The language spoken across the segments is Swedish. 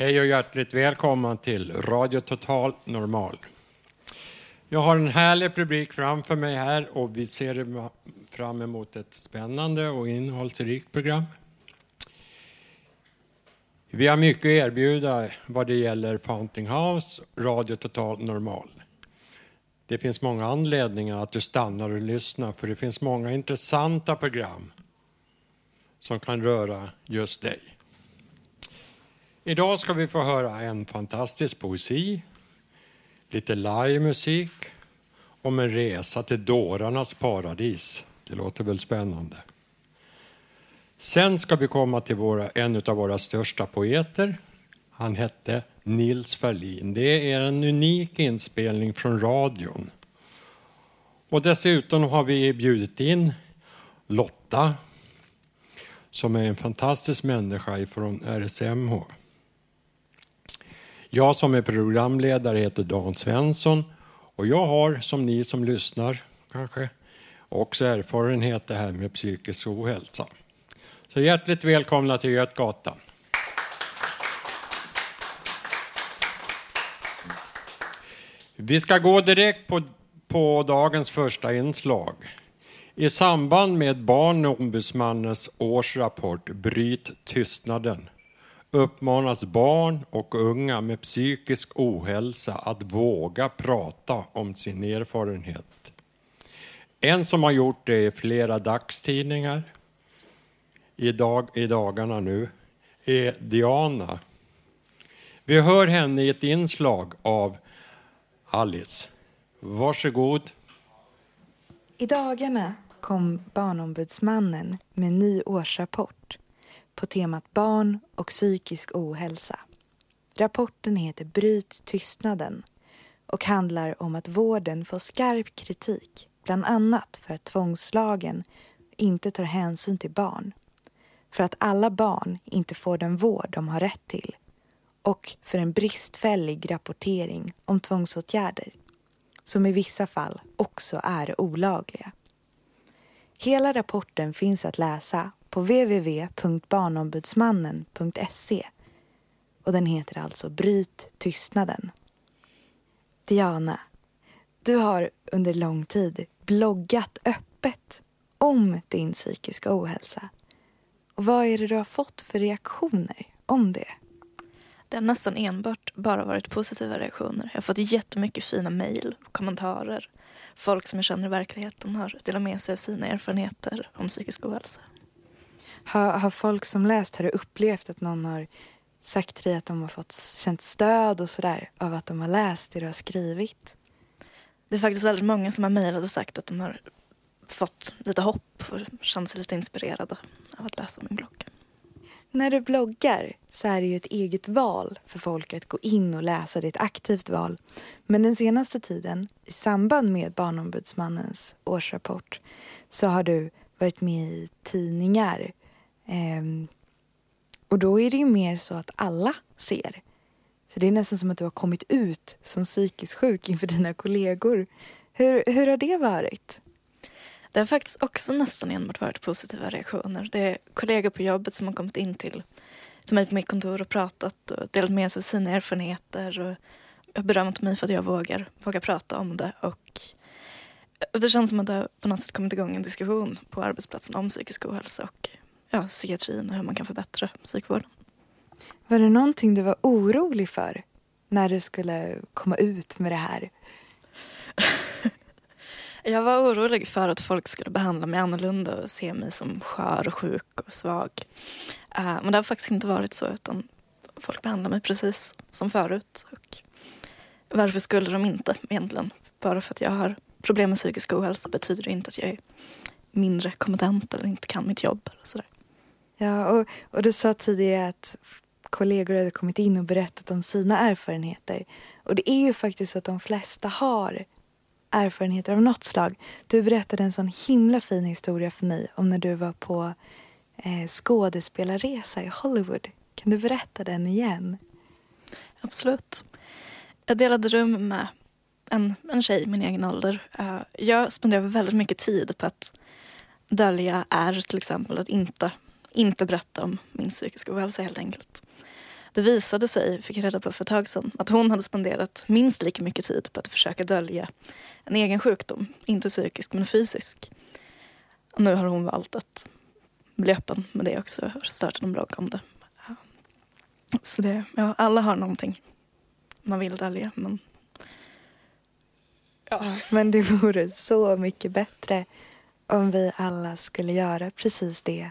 Hej och hjärtligt välkommen till Radio Total Normal. Jag har en härlig publik framför mig här och vi ser fram emot ett spännande och innehållsrikt program. Vi har mycket att erbjuda vad det gäller Fountain House, Radio Total Normal. Det finns många anledningar att du stannar och lyssnar för det finns många intressanta program som kan röra just dig. Idag ska vi få höra en fantastisk poesi, lite livemusik om en resa till dårarnas paradis. Det låter väl spännande. Sen ska vi komma till våra, en av våra största poeter. Han hette Nils Ferlin. Det är en unik inspelning från radion. Och dessutom har vi bjudit in Lotta som är en fantastisk människa från RSMH. Jag som är programledare heter Dan Svensson och jag har, som ni som lyssnar kanske, också erfarenhet det här med psykisk ohälsa. Så hjärtligt välkomna till Götgatan. Vi ska gå direkt på, på dagens första inslag. I samband med Barnombudsmannens årsrapport Bryt tystnaden uppmanas barn och unga med psykisk ohälsa att våga prata om sin erfarenhet. En som har gjort det i flera dagstidningar i, dag, i dagarna nu är Diana. Vi hör henne i ett inslag av Alice. Varsågod. I dagarna kom Barnombudsmannen med en ny årsrapport på temat barn och psykisk ohälsa. Rapporten heter Bryt tystnaden och handlar om att vården får skarp kritik bland annat för att tvångslagen inte tar hänsyn till barn för att alla barn inte får den vård de har rätt till och för en bristfällig rapportering om tvångsåtgärder som i vissa fall också är olagliga. Hela rapporten finns att läsa på www.barnombudsmannen.se och den heter alltså Bryt tystnaden. Diana, du har under lång tid bloggat öppet om din psykiska ohälsa. Och vad är det du har fått för reaktioner om det? Det har nästan enbart bara varit positiva reaktioner. Jag har fått jättemycket fina mejl och kommentarer. Folk som jag känner i verkligheten har delat med sig av sina erfarenheter om psykisk ohälsa. Har, har folk som läst, har du upplevt att någon har sagt till dig att de har fått känt stöd och sådär av att de har läst det du har skrivit? Det är faktiskt väldigt många som har mejlat och sagt att de har fått lite hopp och känt sig lite inspirerade av att läsa min blogg. När du bloggar så är det ju ett eget val för folk att gå in och läsa. Det är ett aktivt val. Men den senaste tiden, i samband med Barnombudsmannens årsrapport, så har du varit med i tidningar. Ehm, och då är det ju mer så att alla ser. Så det är nästan som att du har kommit ut som psykiskt sjuk inför dina kollegor. Hur, hur har det varit? Det har faktiskt också nästan enbart varit positiva reaktioner. Det är kollegor på jobbet som har kommit in till, till mig på mitt kontor och pratat och delat med sig av sina erfarenheter och, och berömt mig för att jag vågar, vågar prata om det. Och, och det känns som att det har på något sätt kommit igång en diskussion på arbetsplatsen om psykisk ohälsa och ja, psykiatrin och hur man kan förbättra psykvården. Var det någonting du var orolig för när du skulle komma ut med det här? Jag var orolig för att folk skulle behandla mig annorlunda och se mig som skör och sjuk och svag. Uh, men det har faktiskt inte varit så utan folk behandlar mig precis som förut. Och varför skulle de inte egentligen? Bara för att jag har problem med psykisk ohälsa betyder det inte att jag är mindre kompetent eller inte kan mitt jobb. Eller sådär. Ja, och, och du sa tidigare att kollegor hade kommit in och berättat om sina erfarenheter. Och det är ju faktiskt så att de flesta har erfarenheter av något slag. Du berättade en sån himla fin historia för mig om när du var på eh, skådespelarresa i Hollywood. Kan du berätta den igen? Absolut. Jag delade rum med en, en tjej i min egen ålder. Uh, jag spenderade väldigt mycket tid på att dölja är till exempel att inte, inte berätta om min psykiska ohälsa helt enkelt. Det visade sig, fick jag reda på för ett tag sedan, att hon hade spenderat minst lika mycket tid på att försöka dölja en egen sjukdom. Inte psykisk, men fysisk. Och nu har hon valt att bli öppen med det också och startat en blogg om det. Så det, ja, alla har någonting man vill dölja, men... Ja. Men det vore så mycket bättre om vi alla skulle göra precis det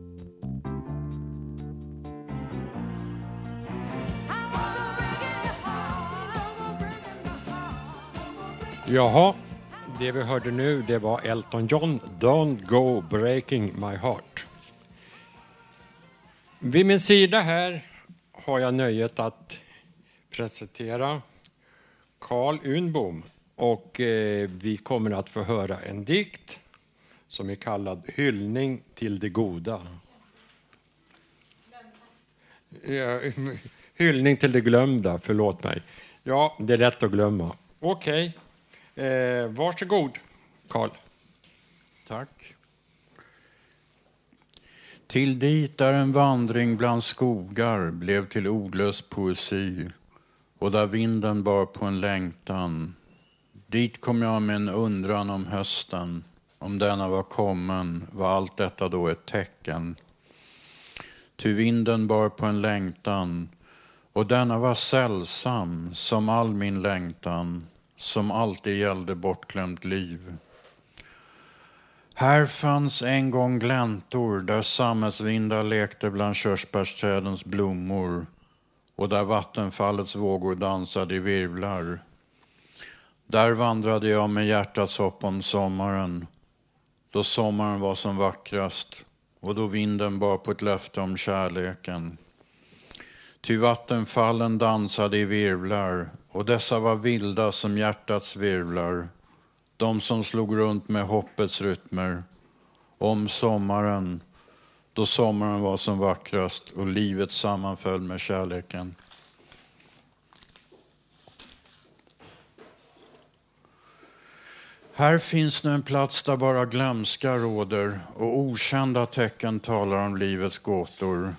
Jaha, det vi hörde nu det var Elton John, Don't Go Breaking My Heart. Vid min sida här har jag nöjet att presentera Carl Unbom och eh, vi kommer att få höra en dikt som är kallad Hyllning till det goda. Ja, hyllning till det glömda, förlåt mig. Ja, det är lätt att glömma. Okej. Okay. Eh, varsågod, Karl. Tack. Till dit där en vandring bland skogar blev till ordlös poesi och där vinden bar på en längtan. Dit kom jag med en undran om hösten. Om denna var kommen var allt detta då ett tecken. Ty vinden bar på en längtan och denna var sällsam som all min längtan som alltid gällde bortglömt liv. Här fanns en gång gläntor där sammetsvindar lekte bland körsbärsträdens blommor och där vattenfallets vågor dansade i virvlar. Där vandrade jag med hjärtats hopp om sommaren, då sommaren var som vackrast och då vinden bar på ett löfte om kärleken. Ty vattenfallen dansade i virvlar och dessa var vilda som hjärtats virvlar, de som slog runt med hoppets rytmer. Om sommaren, då sommaren var som vackrast och livet sammanföll med kärleken. Här finns nu en plats där bara glömska råder och okända tecken talar om livets gåtor.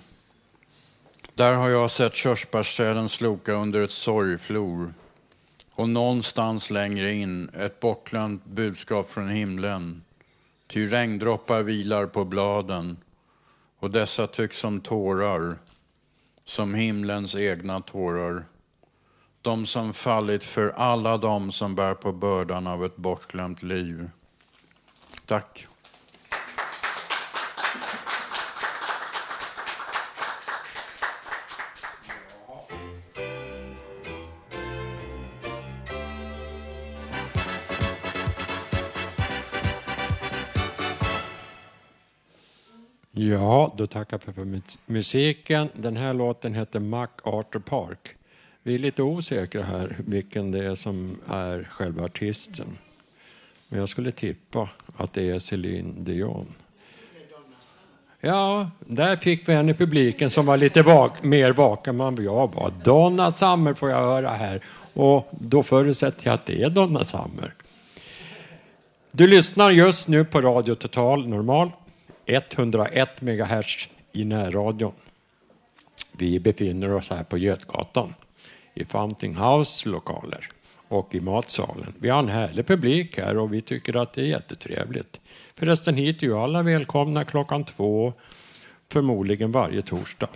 Där har jag sett körsbärsträden sloka under ett sorgflor och någonstans längre in ett bortglömt budskap från himlen. Ty regndroppar vilar på bladen och dessa tycks som tårar, som himlens egna tårar. De som fallit för alla dem som bär på bördan av ett bortglömt liv. Tack. Ja, då tackar jag för musiken. Den här låten heter MacArthur Park. Vi är lite osäkra här vilken det är som är själva artisten. Men jag skulle tippa att det är Céline Dion. Ja, där fick vi en i publiken som var lite vak mer vaken än jag var. Donna Summer får jag höra här. Och då förutsätter jag att det är Donna Summer. Du lyssnar just nu på Radio Total Normal 101 MHz i närradion. Vi befinner oss här på Götgatan i Fountain House lokaler och i matsalen. Vi har en härlig publik här och vi tycker att det är jättetrevligt. Förresten hit är ju alla välkomna klockan två förmodligen varje torsdag.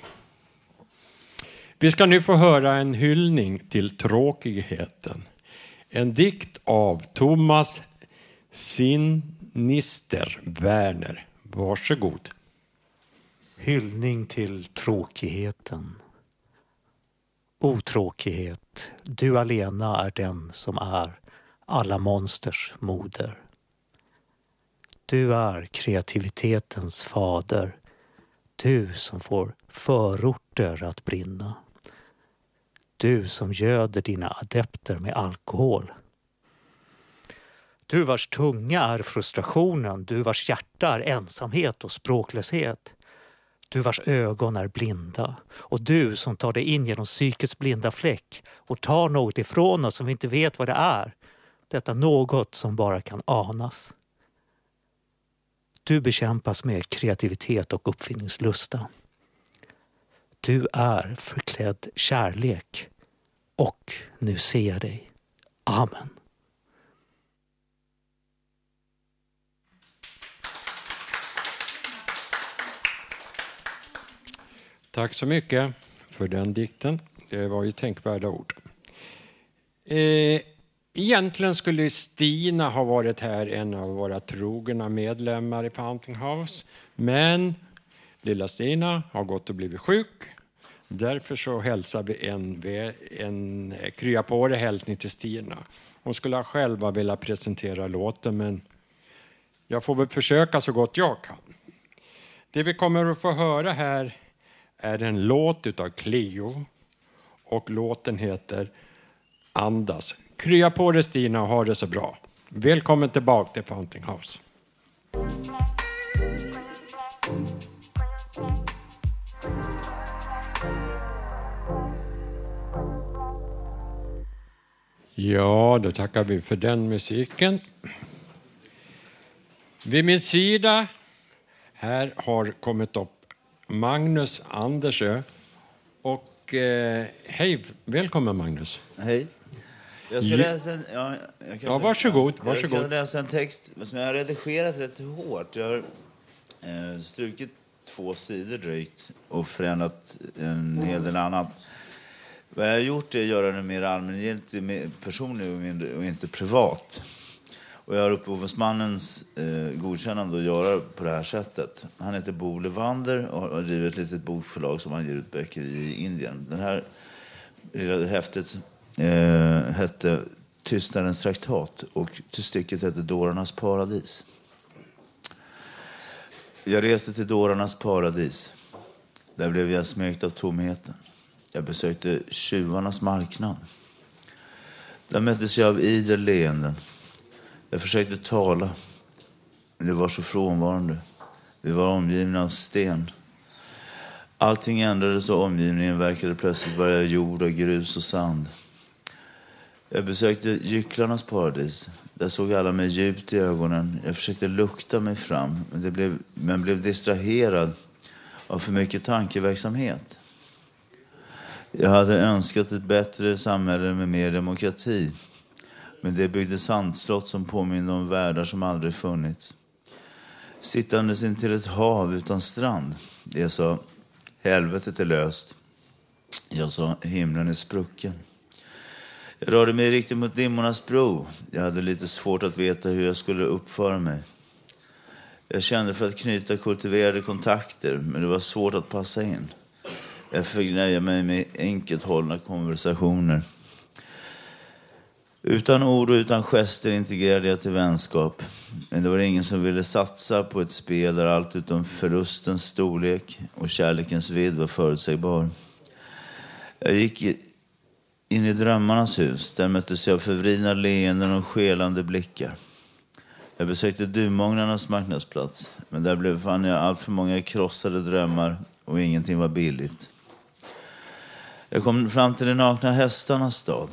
Vi ska nu få höra en hyllning till tråkigheten. En dikt av Thomas Sinister Werner. Varsågod. Hyllning till tråkigheten. Otråkighet, du alena är den som är alla monsters moder. Du är kreativitetens fader, du som får förorter att brinna. Du som göder dina adepter med alkohol. Du vars tunga är frustrationen, du vars hjärta är ensamhet och språklöshet. Du vars ögon är blinda och du som tar dig in genom psykets blinda fläck och tar något ifrån oss som vi inte vet vad det är. Detta något som bara kan anas. Du bekämpas med kreativitet och uppfinningslusta. Du är förklädd kärlek och nu ser jag dig. Amen. Tack så mycket för den dikten. Det var ju tänkvärda ord. Eh, egentligen skulle Stina ha varit här, en av våra trogna medlemmar i Fountain House. Men lilla Stina har gått och blivit sjuk. Därför så hälsar vi en, en krya på det hälsning till Stina. Hon skulle ha själva velat presentera låten men jag får väl försöka så gott jag kan. Det vi kommer att få höra här är en låt utav Cleo och låten heter Andas. Krya på dig Stina och ha det så bra. Välkommen tillbaka till Fountain House. Ja, då tackar vi för den musiken. Vid min sida här har kommit upp Magnus Andersö. Och eh, hej, välkommen Magnus. Hej. Jag ska läsa en, ja, jag ja, varsågod, varsågod. Jag ska läsa en text som jag har redigerat rätt hårt. Jag har eh, strukit två sidor drygt och förändrat en hel del annat. Vad jag har gjort är att göra den mer allmängiltig, personlig och, och inte privat. Och jag har upphovsmannens eh, godkännande att göra på det här sättet. Han heter Bo Levander och har drivit ett litet bokförlag som han ger ut böcker i Indien. Den här lilla häftet eh, hette Tystnadens traktat och stycket hette Dårarnas paradis. Jag reste till dårarnas paradis. Där blev jag smekt av tomheten. Jag besökte tjuvarnas marknad. Där möttes jag av idel leenden. Jag försökte tala. Det var så frånvarande. Vi var omgivna av sten. Allting ändrades och omgivningen verkade plötsligt vara jord och grus och sand. Jag besökte gycklarnas paradis. Där såg alla mig djupt i ögonen. Jag försökte lukta mig fram, men, det blev, men blev distraherad av för mycket tankeverksamhet. Jag hade önskat ett bättre samhälle med mer demokrati. Men det byggde sandslott som påminner om världar som aldrig funnits. Sittandes intill ett hav utan strand. Jag sa, helvetet är löst. Jag sa, himlen är sprucken. Jag rörde mig riktigt mot dimmornas bro. Jag hade lite svårt att veta hur jag skulle uppföra mig. Jag kände för att knyta kultiverade kontakter, men det var svårt att passa in. Jag fick nöja mig med enkelt hållna konversationer. Utan ord och utan gester integrerade jag till vänskap. Men det var ingen som ville satsa på ett spel där allt utom förlustens storlek och kärlekens vidd var förutsägbar. Jag gick in i drömmarnas hus. Där möttes jag av förvridna leenden och skelande blickar. Jag besökte Dumånarnas marknadsplats. Men där blev fann jag allt för många krossade drömmar och ingenting var billigt. Jag kom fram till de nakna hästarnas stad.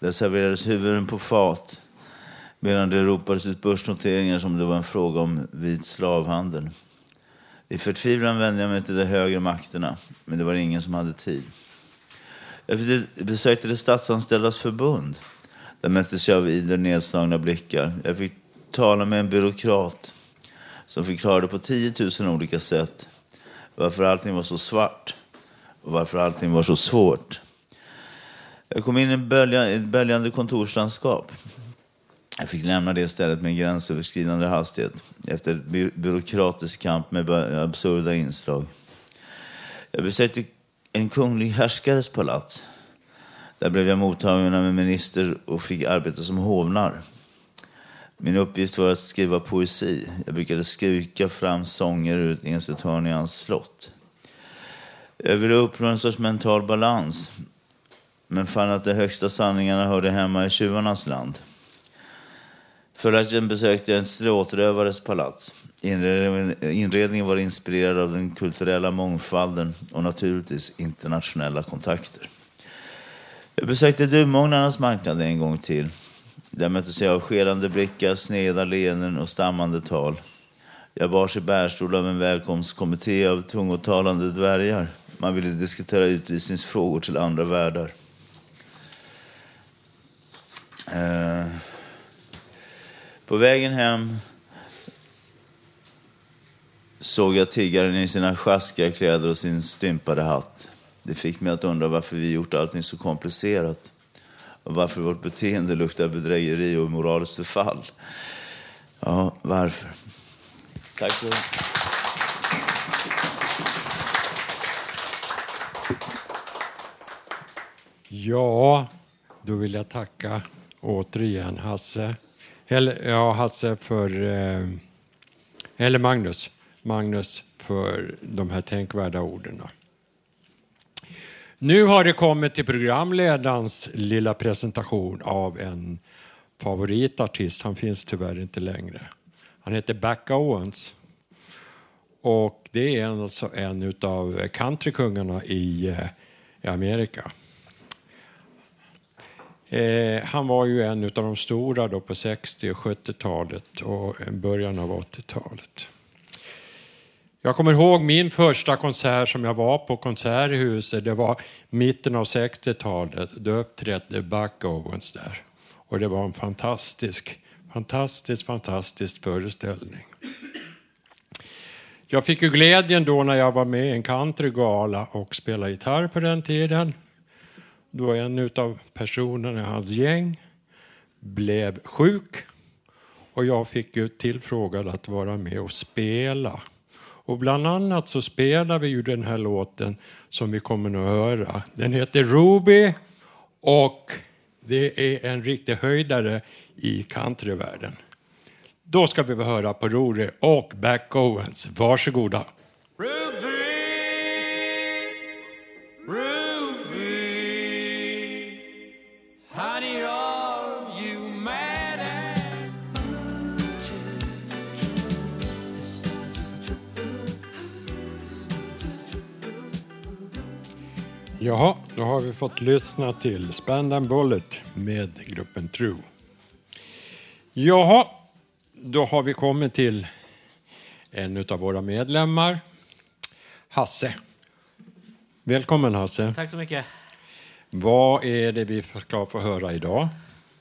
Där serverades huvuden på fat medan det ropades ut börsnoteringar som det var en fråga om vit slavhandel. I förtvivlan vände jag mig till de högre makterna, men det var ingen som hade tid. Jag besökte det statsanställdas förbund. Där möttes jag av idel nedslagna blickar. Jag fick tala med en byråkrat som förklarade på 10 000 olika sätt varför allting var så svart och varför allting var så svårt. Jag kom in i ett böljande kontorslandskap. Jag fick lämna det stället med en gränsöverskridande hastighet efter ett by byråkratisk kamp med absurda inslag. Jag besökte en kunglig härskares palats. Där blev jag mottagen av en minister och fick arbeta som hovnar. Min uppgift var att skriva poesi. Jag brukade skruka fram sånger ur ett enstaka hörn i hans slott. Jag ville uppnå en sorts mental balans men fann att de högsta sanningarna hörde hemma i tjuvarnas land. Följaktligen besökte jag en stråtrövares palats. Inredningen var inspirerad av den kulturella mångfalden och naturligtvis internationella kontakter. Jag besökte Dumågnarnas marknad en gång till. Där möttes jag av skelande blickar, sneda leenden och stammande tal. Jag bars i bärstol av en välkomstkommitté av tungotalande dvärgar. Man ville diskutera utvisningsfrågor till andra världar. Eh, på vägen hem såg jag tiggaren i sina sjaskiga kläder och sin stympade hatt. Det fick mig att undra varför vi gjort allting så komplicerat och varför vårt beteende luktar bedrägeri och moraliskt förfall. Ja, varför? Tack för Ja, då vill jag tacka återigen Hasse. Eller, ja, Hasse för... Eh, eller Magnus. Magnus för de här tänkvärda orden. Nu har det kommit till programledarens lilla presentation av en favoritartist. Han finns tyvärr inte längre. Han heter Back Owens. Och det är alltså en av countrykungarna i, eh, i Amerika. Eh, han var ju en av de stora då på 60 och 70-talet och början av 80-talet. Jag kommer ihåg min första konsert som jag var på Konserthuset. Det var mitten av 60-talet. Då uppträdde Buck Owens där. Och det var en fantastisk, fantastisk, fantastisk föreställning. Jag fick ju glädjen då när jag var med i en countrygala och spelade gitarr på den tiden. Då en av personerna i hans gäng blev sjuk och jag fick ju tillfrågad att vara med och spela. Och bland annat så spelar vi ju den här låten som vi kommer att höra. Den heter Ruby och det är en riktig höjdare i countryvärlden. Då ska vi höra på Rory och Back Owens. Varsågoda. Ruby, Ruby, Jaha, då har vi fått lyssna till Spand and Bullet med gruppen True. Jaha, då har vi kommit till en av våra medlemmar, Hasse. Välkommen Hasse. Tack så mycket. Vad är det vi ska få höra idag?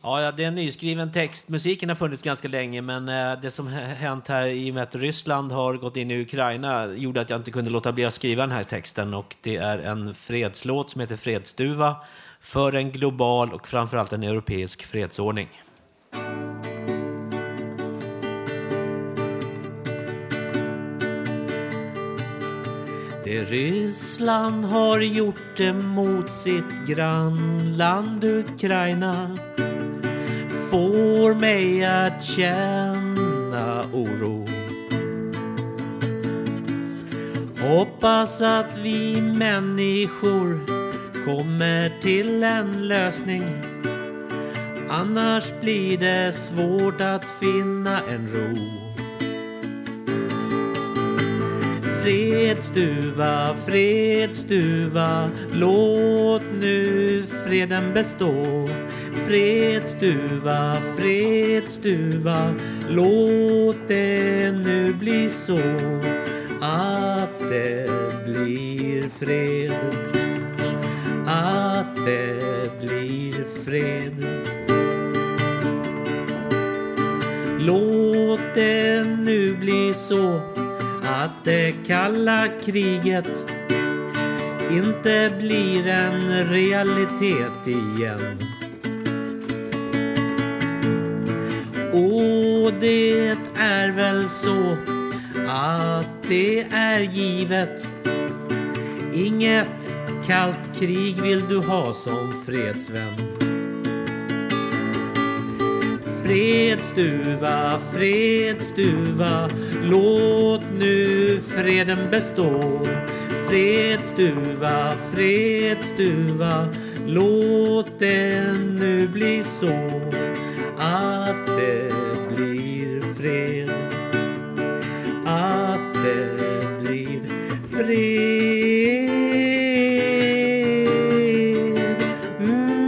Ja, det är en nyskriven text. Musiken har funnits ganska länge, men eh, det som hänt här i och med att Ryssland har gått in i Ukraina gjorde att jag inte kunde låta bli att skriva den här texten. Och det är en fredslåt som heter Fredsduva för en global och framförallt en europeisk fredsordning. Det Ryssland har gjort emot sitt grannland Ukraina får mig att känna oro. Hoppas att vi människor kommer till en lösning. Annars blir det svårt att finna en ro. Fredsduva, fredsduva, låt nu freden bestå. Fredsduva, fredsduva, låt det nu bli så att det blir fred. Att det blir fred. Låt det nu bli så att det kalla kriget inte blir en realitet igen. Och det är väl så att det är givet. Inget kallt krig vill du ha som fredsvän. Fredstuva, fredstuva, låt nu freden bestå. Fredstuva, fredstuva, låt det nu bli så att det blir fred. Att det blir fred. Mm.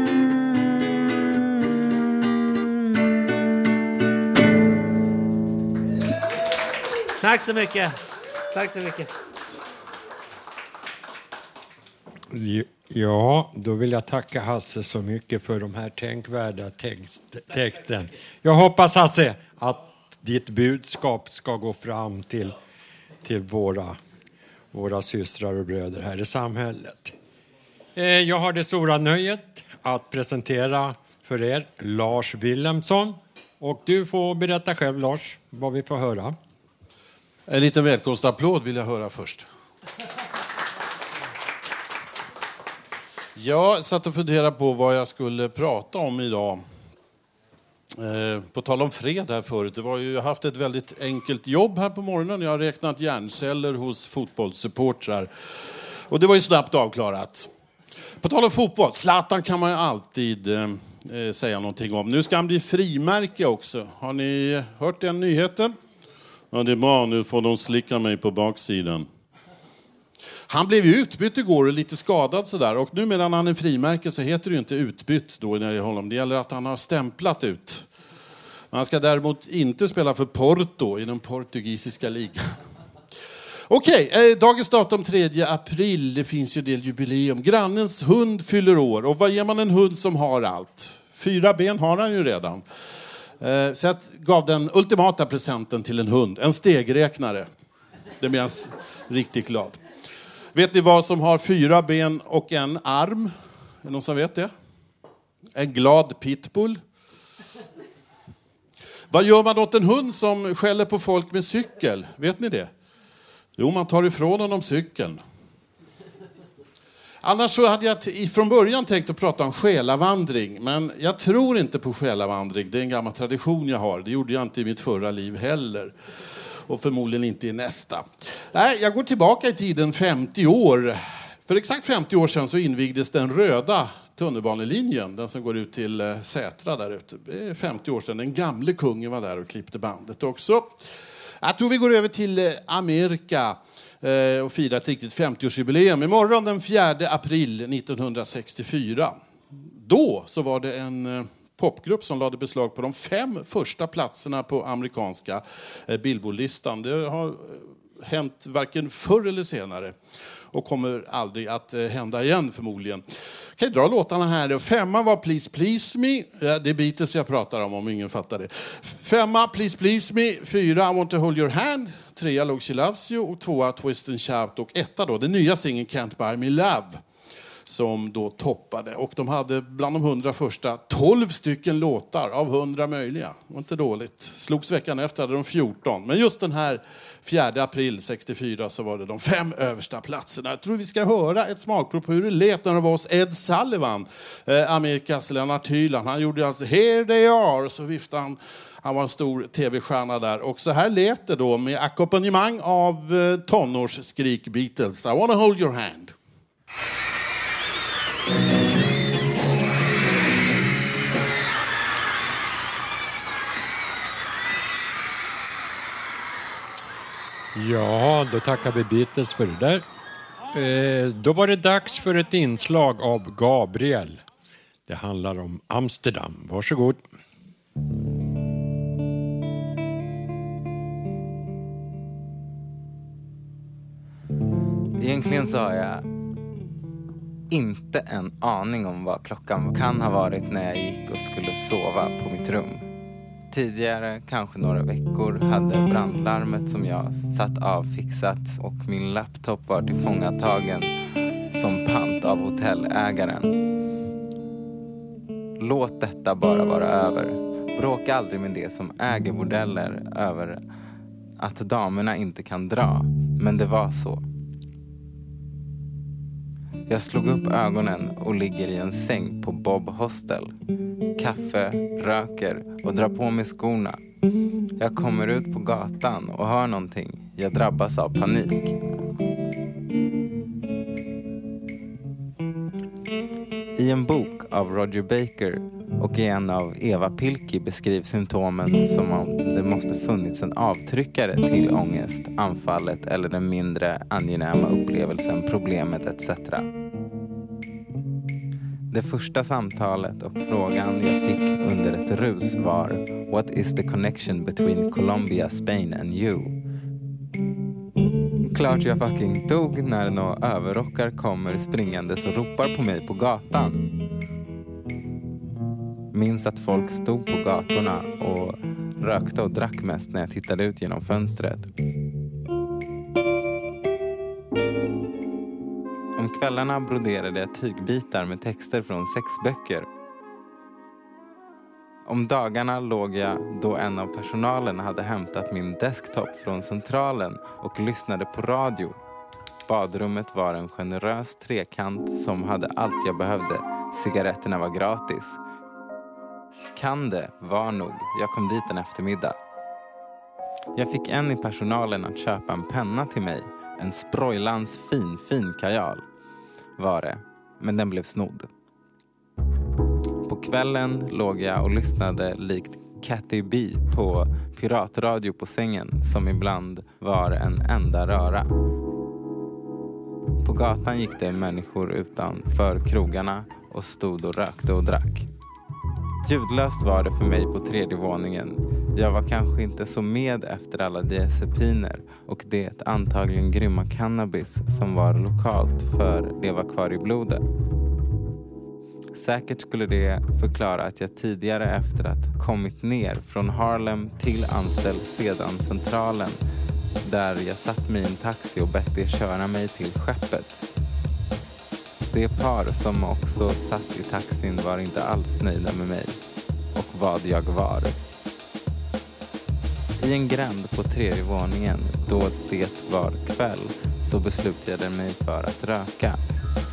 Tack så mycket. Tack så mycket. Yeah. Ja, då vill jag tacka Hasse så mycket för de här tänkvärda text, texten. Jag hoppas Hasse att ditt budskap ska gå fram till, till våra, våra systrar och bröder här i samhället. Eh, Jag har det stora nöjet att presentera för er Lars Wilhelmsson. Och du får berätta själv Lars, vad vi får höra. En liten välkomstapplåd vill jag höra först. Jag satt och funderade på vad jag skulle prata om idag. Eh, På tal om fred här förut, det var ju, jag har haft ett väldigt enkelt jobb här på morgonen. Jag har räknat hjärnceller hos fotbollssupportrar. Och det var ju snabbt avklarat. På tal om fotboll, Zlatan kan man ju alltid eh, eh, säga någonting om. Nu ska han bli frimärke också. Har ni hört den nyheten? Ja, det är bra. Nu får de slicka mig på baksidan. Han blev ju utbytt igår och lite skadad sådär. Och nu medan han är frimärke så heter det ju inte utbytt då när det gäller honom. Det gäller att han har stämplat ut. Han ska däremot inte spela för Porto i den portugisiska ligan. Okej, eh, dagens datum 3 april. Det finns ju en del jubileum. Grannens hund fyller år. Och vad ger man en hund som har allt? Fyra ben har han ju redan. Eh, Så jag gav den ultimata presenten till en hund. En stegräknare. Det blir jag riktigt glad. Vet ni vad som har fyra ben och en arm? Är det någon som vet det? En glad pitbull. Vad gör man åt en hund som skäller på folk med cykel? Vet ni det? Jo, man tar ifrån honom cykeln. Annars så hade jag från början tänkt att prata om själavandring, men jag tror inte på själavandring. Det är en gammal tradition jag har. Det gjorde jag inte i mitt förra liv heller. Och förmodligen inte i nästa. Nej, jag går tillbaka i tiden 50 år. För exakt 50 år sedan så invigdes den röda tunnelbanelinjen, den som går ut till eh, Sätra där ute. Det är 50 år sedan. Den gamle kungen var där och klippte bandet också. Jag tror vi går över till eh, Amerika eh, och firar ett riktigt 50-årsjubileum. Imorgon den 4 april 1964. Då så var det en popgrupp som lade beslag på de fem första platserna på amerikanska eh, Billboardlistan. Det har eh, hänt varken förr eller senare och kommer aldrig att eh, hända igen förmodligen. Jag kan dra låtarna här. Femma var Please Please Me. Eh, Det är Beatles jag pratar om om ingen fattar det. Femma Please Please Me. Fyra I Want To Hold Your Hand. Trea Log She Loves You. Och tvåa Twist and Shout. Och etta då, den nya singeln Can't Buy Me Love som då toppade. Och de hade bland de hundra första 12 stycken låtar av 100 möjliga. Det var inte dåligt. Slogs veckan efter hade de 14. Men just den här 4 april 64 så var det de fem översta platserna. Jag tror vi ska höra ett smakprov på hur det lät när det var hos Ed Sullivan, eh, Amerikas Lennart Hyland. Han gjorde alltså Here they are, så viftade han. Han var en stor tv-stjärna där. Och så här lät det då med ackompanjemang av eh, tonårsskrik Beatles. I wanna hold your hand. Ja, då tackar vi Beatles för det där. Eh, då var det dags för ett inslag av Gabriel. Det handlar om Amsterdam. Varsågod. Egentligen så har jag inte en aning om vad klockan kan ha varit när jag gick och skulle sova på mitt rum. Tidigare, kanske några veckor, hade brandlarmet som jag satt av fixats och min laptop var tillfångatagen som pant av hotellägaren. Låt detta bara vara över. Bråka aldrig med det som äger bordeller över att damerna inte kan dra. Men det var så. Jag slog upp ögonen och ligger i en säng på Bob Hostel. Kaffe, röker och drar på mig skorna. Jag kommer ut på gatan och hör någonting. Jag drabbas av panik. I en bok av Roger Baker och i en av Eva Pilki beskrivs symptomen som om det måste funnits en avtryckare till ångest, anfallet eller den mindre angenäma upplevelsen, problemet etc. Det första samtalet och frågan jag fick under ett rus var What is the connection between Colombia, Spain and you? Klart jag fucking dog när några överrockar kommer springandes och ropar på mig på gatan. Minns att folk stod på gatorna och rökte och drack mest när jag tittade ut genom fönstret. Kvällarna broderade jag tygbitar med texter från sexböcker. Om dagarna låg jag då en av personalen hade hämtat min desktop från centralen och lyssnade på radio. Badrummet var en generös trekant som hade allt jag behövde. Cigaretterna var gratis. Kan det var nog. Jag kom dit en eftermiddag. Jag fick en i personalen att köpa en penna till mig. En sproilans fin, fin kajal var det. Men den blev snodd. På kvällen låg jag och lyssnade likt Cathy B på piratradio på sängen som ibland var en enda röra. På gatan gick det människor utanför krogarna och stod och rökte och drack. Ljudlöst var det för mig på tredje våningen. Jag var kanske inte så med efter alla diazepiner och det antagligen grymma cannabis som var lokalt för det var kvar i blodet. Säkert skulle det förklara att jag tidigare efter att kommit ner från Harlem till anställd sedan centralen där jag satt mig i en taxi och bett det köra mig till skeppet. Det par som också satt i taxin var inte alls nöjda med mig och vad jag var. I en gränd på tredje våningen då det var kväll så beslutade jag mig för att röka.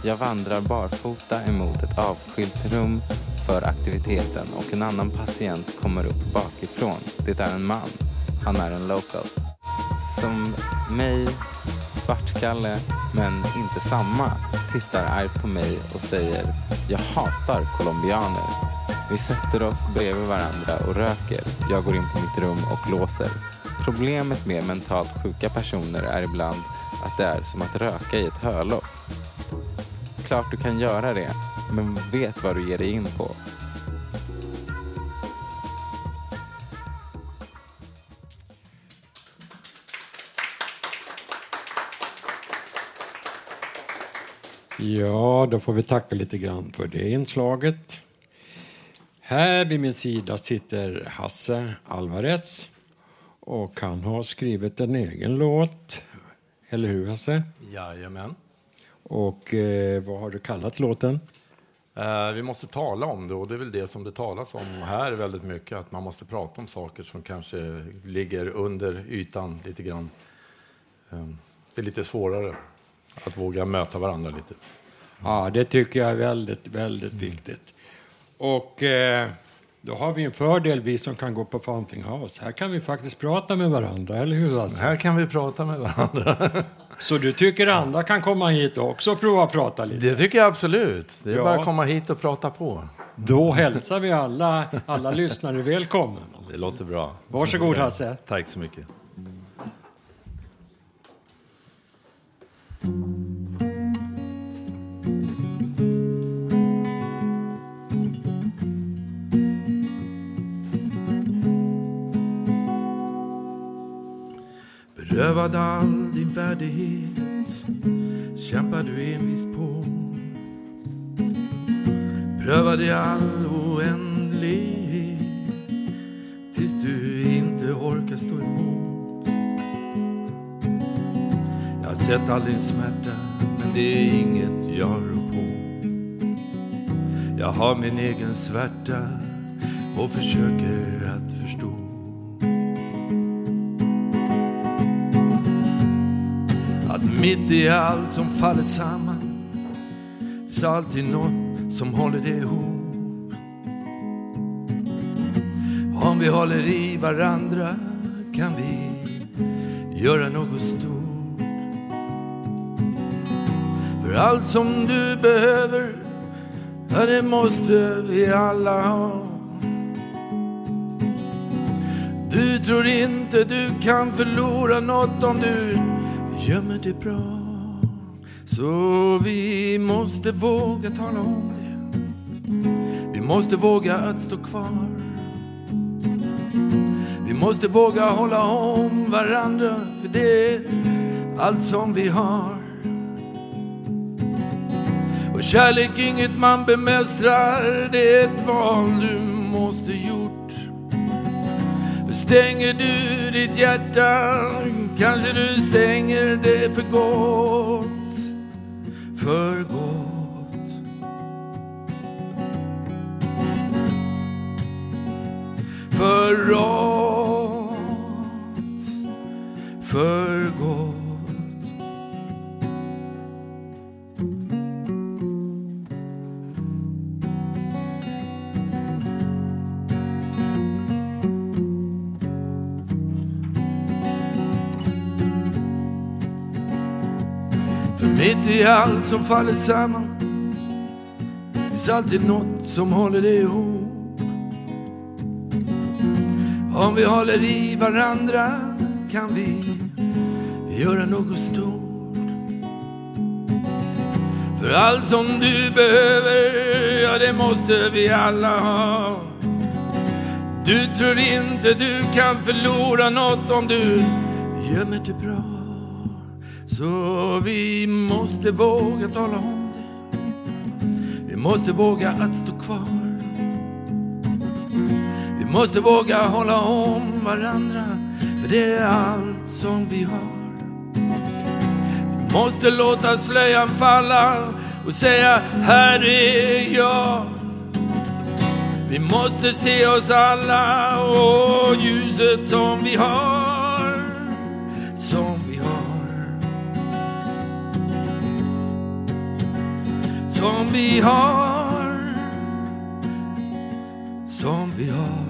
Jag vandrar barfota emot ett avskilt rum för aktiviteten och en annan patient kommer upp bakifrån. Det är en man. Han är en local. Som mig, svartskalle, men inte samma, tittar argt på mig och säger Jag hatar colombianer. Vi sätter oss bredvid varandra och röker. Jag går in på mitt rum och låser. Problemet med mentalt sjuka personer är ibland att det är som att röka i ett hörloff. Klart du kan göra det, men vet vad du ger dig in på. Ja, då får vi tacka lite grann för det inslaget. Här vid min sida sitter Hasse Alvarez och han har skrivit en egen låt. Eller hur Hasse? Jajamän. Och eh, vad har du kallat låten? Eh, vi måste tala om det och det är väl det som det talas om här väldigt mycket. Att man måste prata om saker som kanske ligger under ytan lite grann. Eh, det är lite svårare att våga möta varandra lite. Ja, det tycker jag är väldigt, väldigt viktigt. Och eh, då har vi en fördel, vi som kan gå på Fountain House. Här kan vi faktiskt prata med varandra, eller hur Hasse? Här kan vi prata med varandra. Så du tycker andra kan komma hit också och prova att prata lite? Det tycker jag absolut. Det är Ja. bara att komma hit och prata på. Då hälsar vi alla, alla lyssnare välkomna. Det låter bra. Varsågod, Hasse. Tack så mycket. Bedövad all din värdighet kämpar du envist på. Prövad i all oändlighet tills du inte orkar stå emot. Jag har sett all din smärta, men det är inget jag rår på. Jag har min egen svärta och försöker att mitt i allt som faller samman finns alltid något som håller det ihop. Om vi håller i varandra kan vi göra något stort. För allt som du behöver, ja det måste vi alla ha. Du tror inte du kan förlora något om du gömmer det bra. Så vi måste våga tala om det. Vi måste våga att stå kvar. Vi måste våga hålla om varandra för det är allt som vi har. Och kärlek inget man bemästrar, det är ett val du måste gjort. För stänger du ditt hjärta kanske du stänger det för gott. För gott. För rått. För i allt som faller samman finns alltid något som håller det ihop. Om vi håller i varandra kan vi göra något stort. För allt som du behöver, ja det måste vi alla ha. Du tror inte du kan förlora något om du gömmer det bra. Så vi måste våga tala om det. Vi måste våga att stå kvar. Vi måste våga hålla om varandra. För det är allt som vi har. Vi måste låta slöjan falla och säga här är jag. Vi måste se oss alla och ljuset som vi har. Som vi har. Som vi har.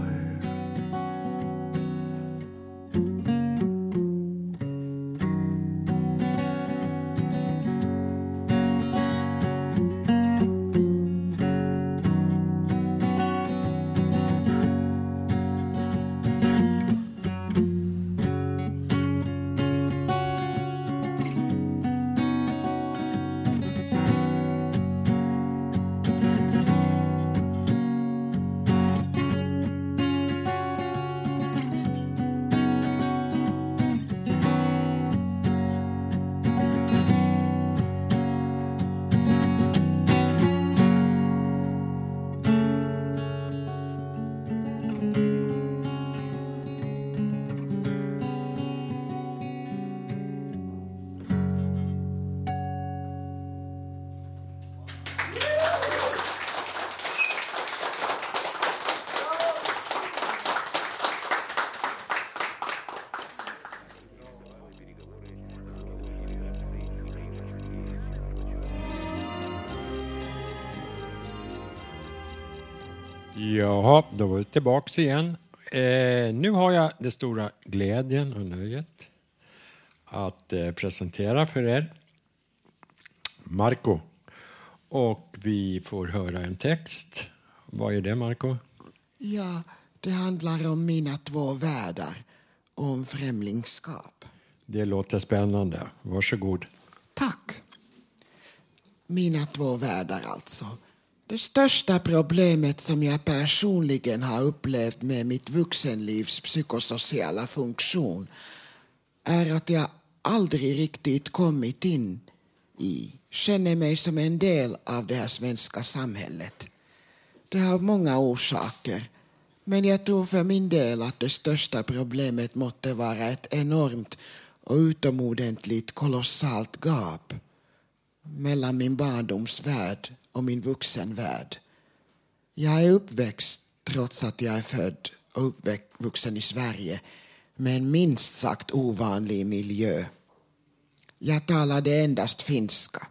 Vi tillbaks igen. Eh, nu har jag det stora glädjen och nöjet att eh, presentera för er Marco. Och vi får höra en text. Vad är det, Marco? Ja, det handlar om mina två världar och om främlingskap. Det låter spännande. Varsågod. Tack. Mina två världar, alltså. Det största problemet som jag personligen har upplevt med mitt vuxenlivs psykosociala funktion är att jag aldrig riktigt kommit in i, känner mig som en del av det här svenska samhället. Det har många orsaker, men jag tror för min del att det största problemet måste vara ett enormt och utomordentligt kolossalt gap mellan min barndomsvärld och min vuxenvärld. Jag är uppväxt, trots att jag är född och uppvuxen i Sverige, med en minst sagt ovanlig miljö. Jag talade endast finska,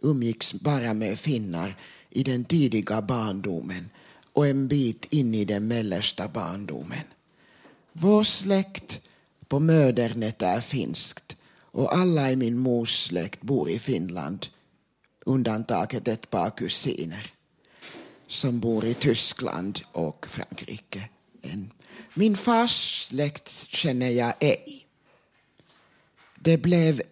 umgicks bara med finnar i den tidiga barndomen och en bit in i den mellersta barndomen. Vår släkt på mödernet är finskt och alla i min mors släkt bor i Finland, undantaget ett par kusiner som bor i Tyskland och Frankrike. Min fars släkt känner jag ej. Det blev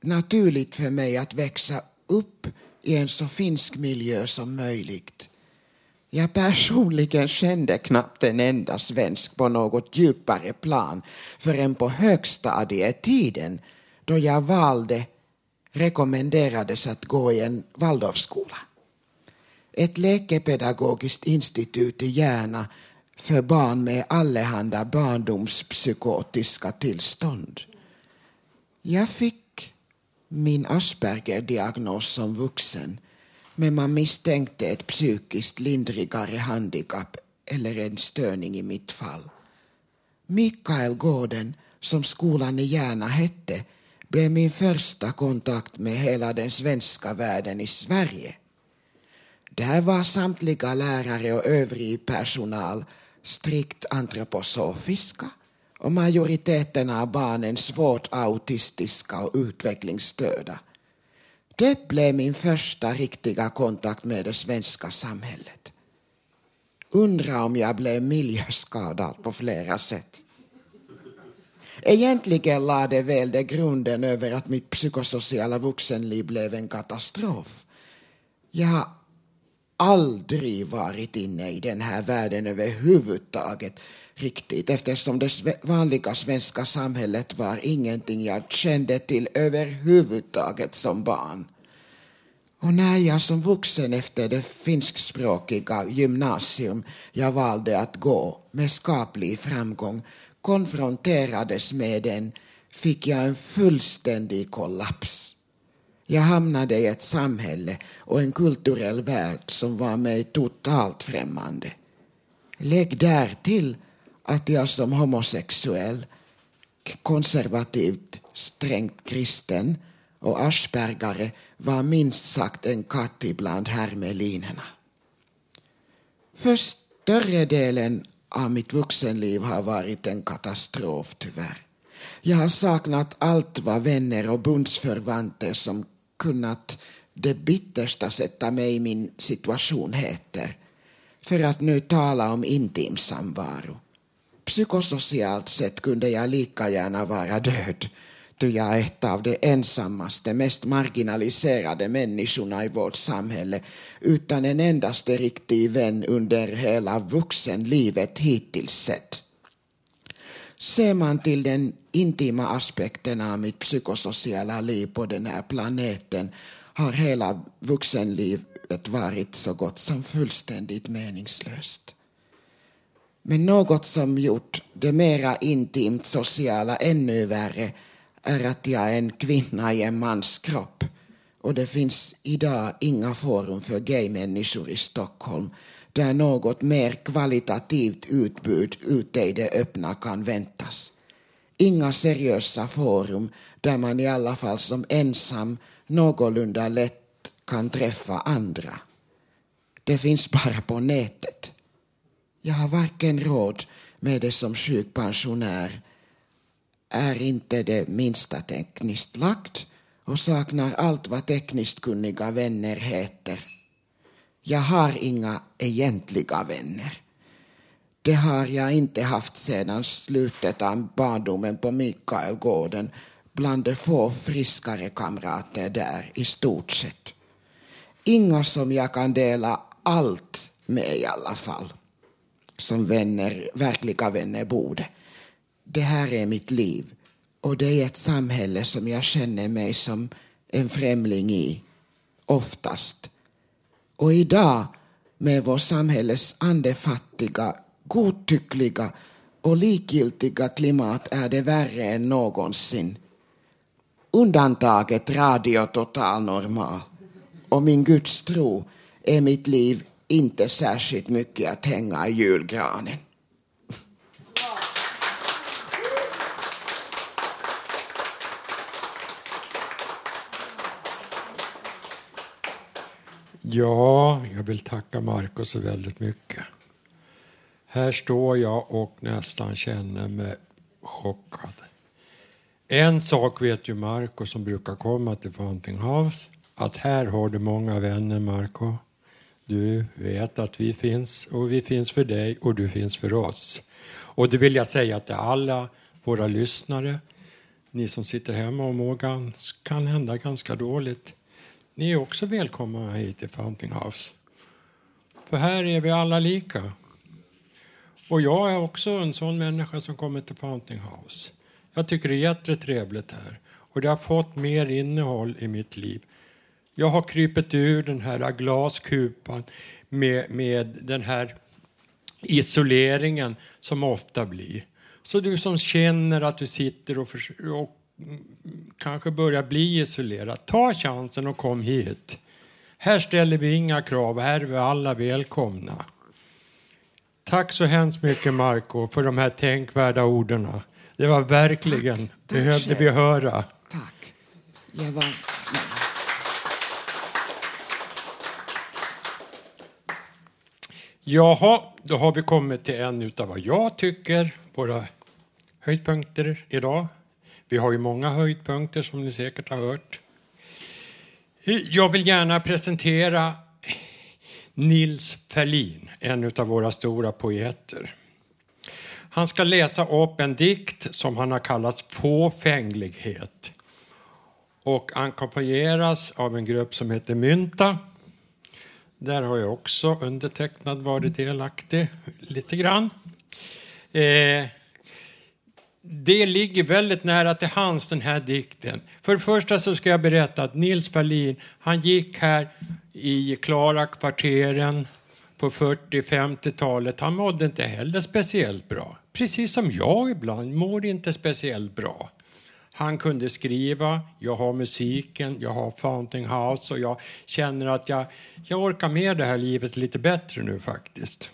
naturligt för mig att växa upp i en så finsk miljö som möjligt. Jag personligen kände knappt en enda svensk på något djupare plan förrän på högstadietiden då jag valde rekommenderades att gå i en Waldorfskola. Ett läkepedagogiskt institut i Järna för barn med allehanda barndomspsykotiska tillstånd. Jag fick min Asperger-diagnos som vuxen men man misstänkte ett psykiskt lindrigare handikapp eller en störning i mitt fall. Mikael Gården, som skolan i Järna hette, blev min första kontakt med hela den svenska världen i Sverige. Där var samtliga lärare och övrig personal strikt antroposofiska och majoriteten av barnen svårt autistiska och utvecklingsstörda. Det blev min första riktiga kontakt med det svenska samhället. Undra om jag blev miljöskadad på flera sätt. Egentligen lade väl det grunden över att mitt psykosociala vuxenliv blev en katastrof. Jag har aldrig varit inne i den här världen överhuvudtaget riktigt eftersom det vanliga svenska samhället var ingenting jag kände till överhuvudtaget som barn. Och när jag som vuxen efter det finskspråkiga gymnasium jag valde att gå med skaplig framgång konfronterades med den fick jag en fullständig kollaps. Jag hamnade i ett samhälle och en kulturell värld som var mig totalt främmande. Lägg därtill att jag som homosexuell, konservativt strängt kristen och aspergare var minst sagt en katt ibland hermelinerna. För större delen av mitt vuxenliv har varit en katastrof tyvärr. Jag har saknat allt vad vänner och bundsförvanter som kunnat det bittersta sätta mig i min situation heter. För att nu tala om intim samvaro. Psykosocialt sett kunde jag lika gärna vara död ty jag är ett av de ensammaste, mest marginaliserade människorna i vårt samhälle utan en endaste riktig vän under hela vuxenlivet hittills sett. Ser man till den intima aspekten av mitt psykosociala liv på den här planeten har hela vuxenlivet varit så gott som fullständigt meningslöst. Men något som gjort det mera intimt sociala ännu värre är att jag är en kvinna i en mans kropp. Och det finns idag inga forum för gaymänniskor i Stockholm där något mer kvalitativt utbud ute i det öppna kan väntas. Inga seriösa forum där man i alla fall som ensam någorlunda lätt kan träffa andra. Det finns bara på nätet. Jag har varken råd med det som sjukpensionär är inte det minsta tekniskt lagt och saknar allt vad tekniskt kunniga vänner heter. Jag har inga egentliga vänner. Det har jag inte haft sedan slutet av barndomen på Mikaelgården bland de få friskare kamrater där i stort sett. Inga som jag kan dela allt med i alla fall. Som vänner, verkliga vänner borde. Det här är mitt liv och det är ett samhälle som jag känner mig som en främling i, oftast. Och idag, med vårt samhälles andefattiga, godtyckliga och likgiltiga klimat är det värre än någonsin. Undantaget Radio Total Normal. Och min gudstro är mitt liv inte särskilt mycket att hänga i julgranen. Ja, jag vill tacka Marco så väldigt mycket. Här står jag och nästan känner mig chockad. En sak vet ju Marco som brukar komma till Fountain House, att här har du många vänner Marco. Du vet att vi finns och vi finns för dig och du finns för oss. Och det vill jag säga till alla våra lyssnare, ni som sitter hemma och mår gans, kan hända ganska dåligt. Ni är också välkomna hit till Fountain House. För här är vi alla lika. Och jag är också en sån människa som kommer till Fountain House. Jag tycker det är jättetrevligt här. Och det har fått mer innehåll i mitt liv. Jag har krypit ur den här glaskupan med, med den här isoleringen som ofta blir. Så du som känner att du sitter och, och kanske börjar bli isolerad, ta chansen och kom hit. Här ställer vi inga krav, här är vi alla välkomna. Tack så hemskt mycket Marco för de här tänkvärda orden. Det var verkligen, tack, tack behövde själv. vi höra. Tack. Jag var... Jaha, då har vi kommit till en av vad jag tycker våra höjdpunkter idag. Vi har ju många höjdpunkter som ni säkert har hört. Jag vill gärna presentera Nils Ferlin, en av våra stora poeter. Han ska läsa upp en dikt som han har kallat Fåfänglighet och ackompanjeras av en grupp som heter Mynta. Där har jag också undertecknad varit delaktig lite grann. Eh, det ligger väldigt nära till hans den här dikten. För det första så ska jag berätta att Nils Ferlin, han gick här i Klarakvarteren på 40-50-talet. Han mådde inte heller speciellt bra. Precis som jag ibland mår inte speciellt bra. Han kunde skriva, jag har musiken, jag har Fountain House och jag känner att jag, jag orkar med det här livet lite bättre nu faktiskt.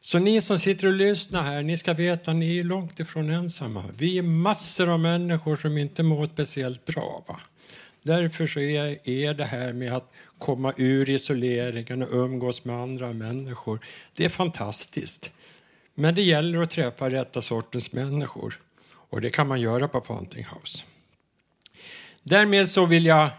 Så ni som sitter och lyssnar här, ni ska veta att ni är långt ifrån ensamma. Vi är massor av människor som inte mår speciellt bra. Va? Därför så är, är det här med att komma ur isoleringen och umgås med andra människor, det är fantastiskt. Men det gäller att träffa rätta sortens människor. Och det kan man göra på Fountain House. Därmed så vill jag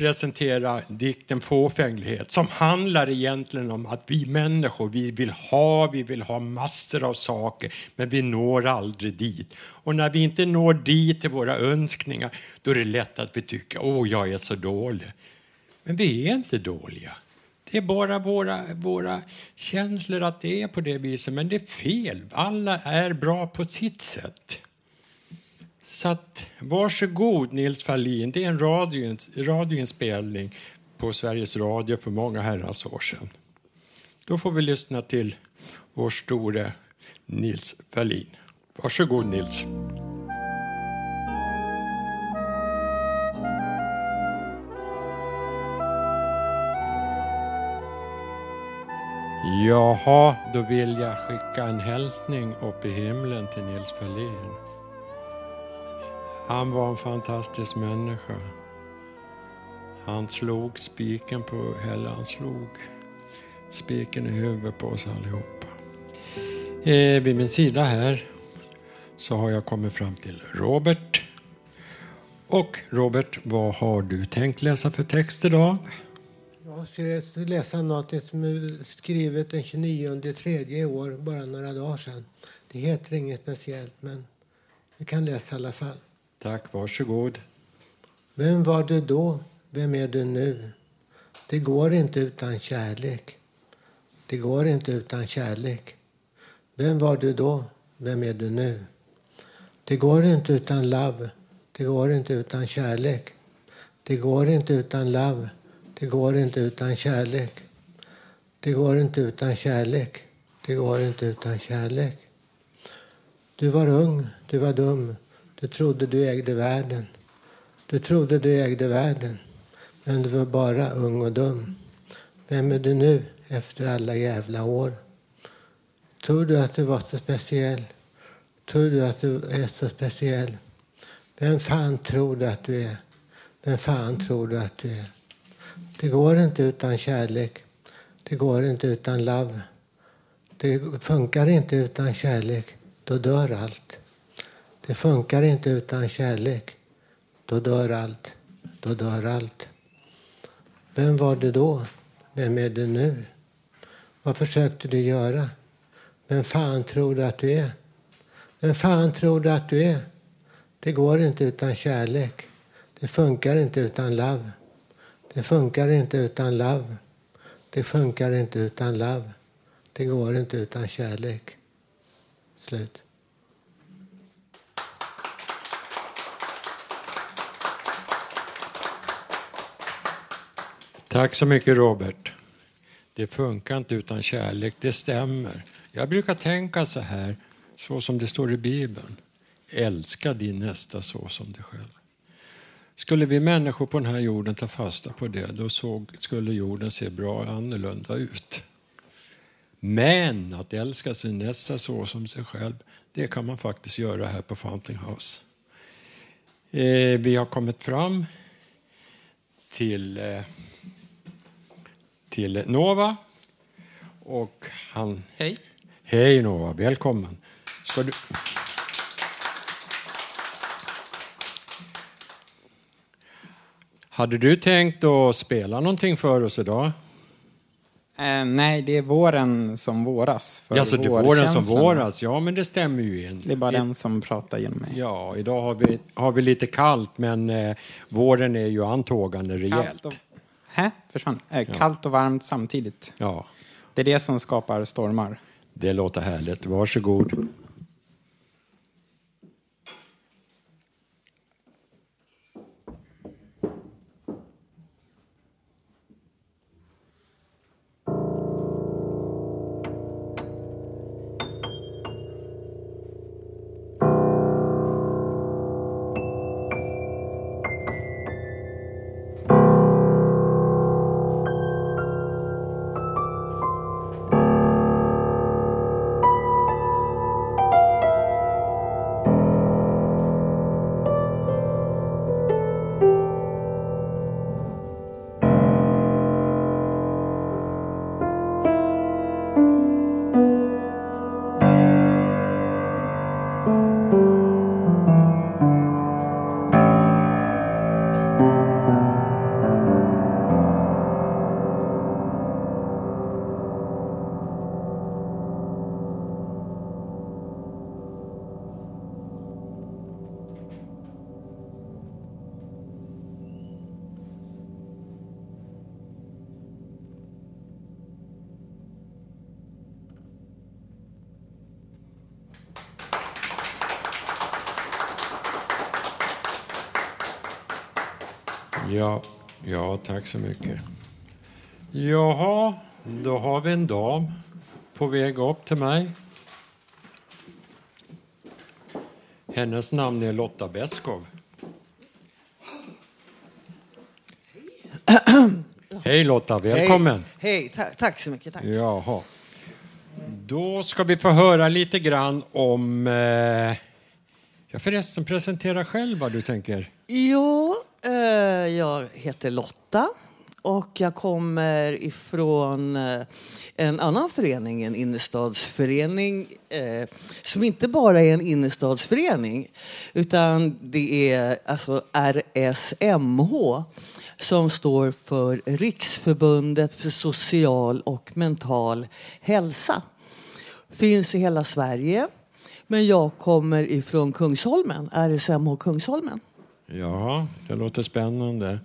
presentera dikten Fåfänglighet som handlar egentligen om att vi människor, vi vill ha, vi vill ha massor av saker men vi når aldrig dit. Och när vi inte når dit till våra önskningar då är det lätt att vi tycker åh, jag är så dålig. Men vi är inte dåliga. Det är bara våra, våra känslor att det är på det viset, men det är fel. Alla är bra på sitt sätt. Så att, varsågod Nils Ferlin, det är en radioinspelning på Sveriges Radio för många herrans år sedan. Då får vi lyssna till vår store Nils Ferlin. Varsågod Nils. Jaha, då vill jag skicka en hälsning upp i himlen till Nils Ferlin. Han var en fantastisk människa. Han slog spiken på, eller han slog spiken i huvudet på oss allihopa. Eh, vid min sida här så har jag kommit fram till Robert. Och Robert, vad har du tänkt läsa för text idag? Jag ska läsa något som är skrivet den 29 tredje i år, bara några dagar sedan. Det heter inget speciellt, men vi kan läsa i alla fall. Tack, varsågod. Vem var du då? Vem är du nu? Det går inte utan kärlek. Det går inte utan kärlek. Vem var du då? Vem är du nu? Det går inte utan love. Det går inte utan kärlek. Det går inte utan love. Det går inte utan kärlek. Det går inte utan kärlek. Det går inte utan kärlek. Du var ung, du var dum, du trodde du ägde världen. Du trodde du ägde världen, men du var bara ung och dum. Vem är du nu efter alla jävla år? Tror du att du var så speciell? Tror du att du är så speciell? Vem fan tror du att du är? Vem fan tror du att du är? Det går inte utan kärlek. Det går inte utan love. Det funkar inte utan kärlek. Då dör allt. Det funkar inte utan kärlek. Då dör allt. Då dör allt. Vem var du då? Vem är du nu? Vad försökte du göra? Vem fan tror du att du är? Vem fan tror du att du är? Det går inte utan kärlek. Det funkar inte utan love. Det funkar inte utan love. Det funkar inte utan love. Det går inte utan kärlek. Slut. Tack så mycket Robert. Det funkar inte utan kärlek, det stämmer. Jag brukar tänka så här, så som det står i Bibeln. Älska din nästa så som dig själv. Skulle vi människor på den här jorden ta fasta på det, då såg, skulle jorden se bra annorlunda ut. Men att älska sin nästa så som sig själv, det kan man faktiskt göra här på Fountain House. Eh, vi har kommit fram till, eh, till Nova. Och han... Hej. Hej Nova, välkommen. Ska du... Hade du tänkt att spela någonting för oss idag? Eh, nej, det är våren som våras. Ja, så det är våren som våras. Ja, men det stämmer ju in. Det är bara den som pratar genom mig. Ja, idag har vi, har vi lite kallt, men eh, våren är ju antågande rejält. Kallt och, hä? Försvann. Eh, kallt och varmt samtidigt. Ja. Det är det som skapar stormar. Det låter härligt. Varsågod. Ja, ja, tack så mycket. Jaha, då har vi en dam på väg upp till mig. Hennes namn är Lotta Beskov. Hej Lotta, välkommen. Hej. Ta tack så mycket. Tack. Jaha. Då ska vi få höra lite grann om... Eh, ja, förresten, presentera själv vad du tänker. Jo, Eh, jag heter Lotta och jag kommer ifrån eh, en annan förening, en innerstadsförening eh, som inte bara är en innerstadsförening utan det är alltså RSMH som står för Riksförbundet för social och mental hälsa. Finns i hela Sverige. Men jag kommer ifrån Kungsholmen, RSMH Kungsholmen. Ja, det låter spännande.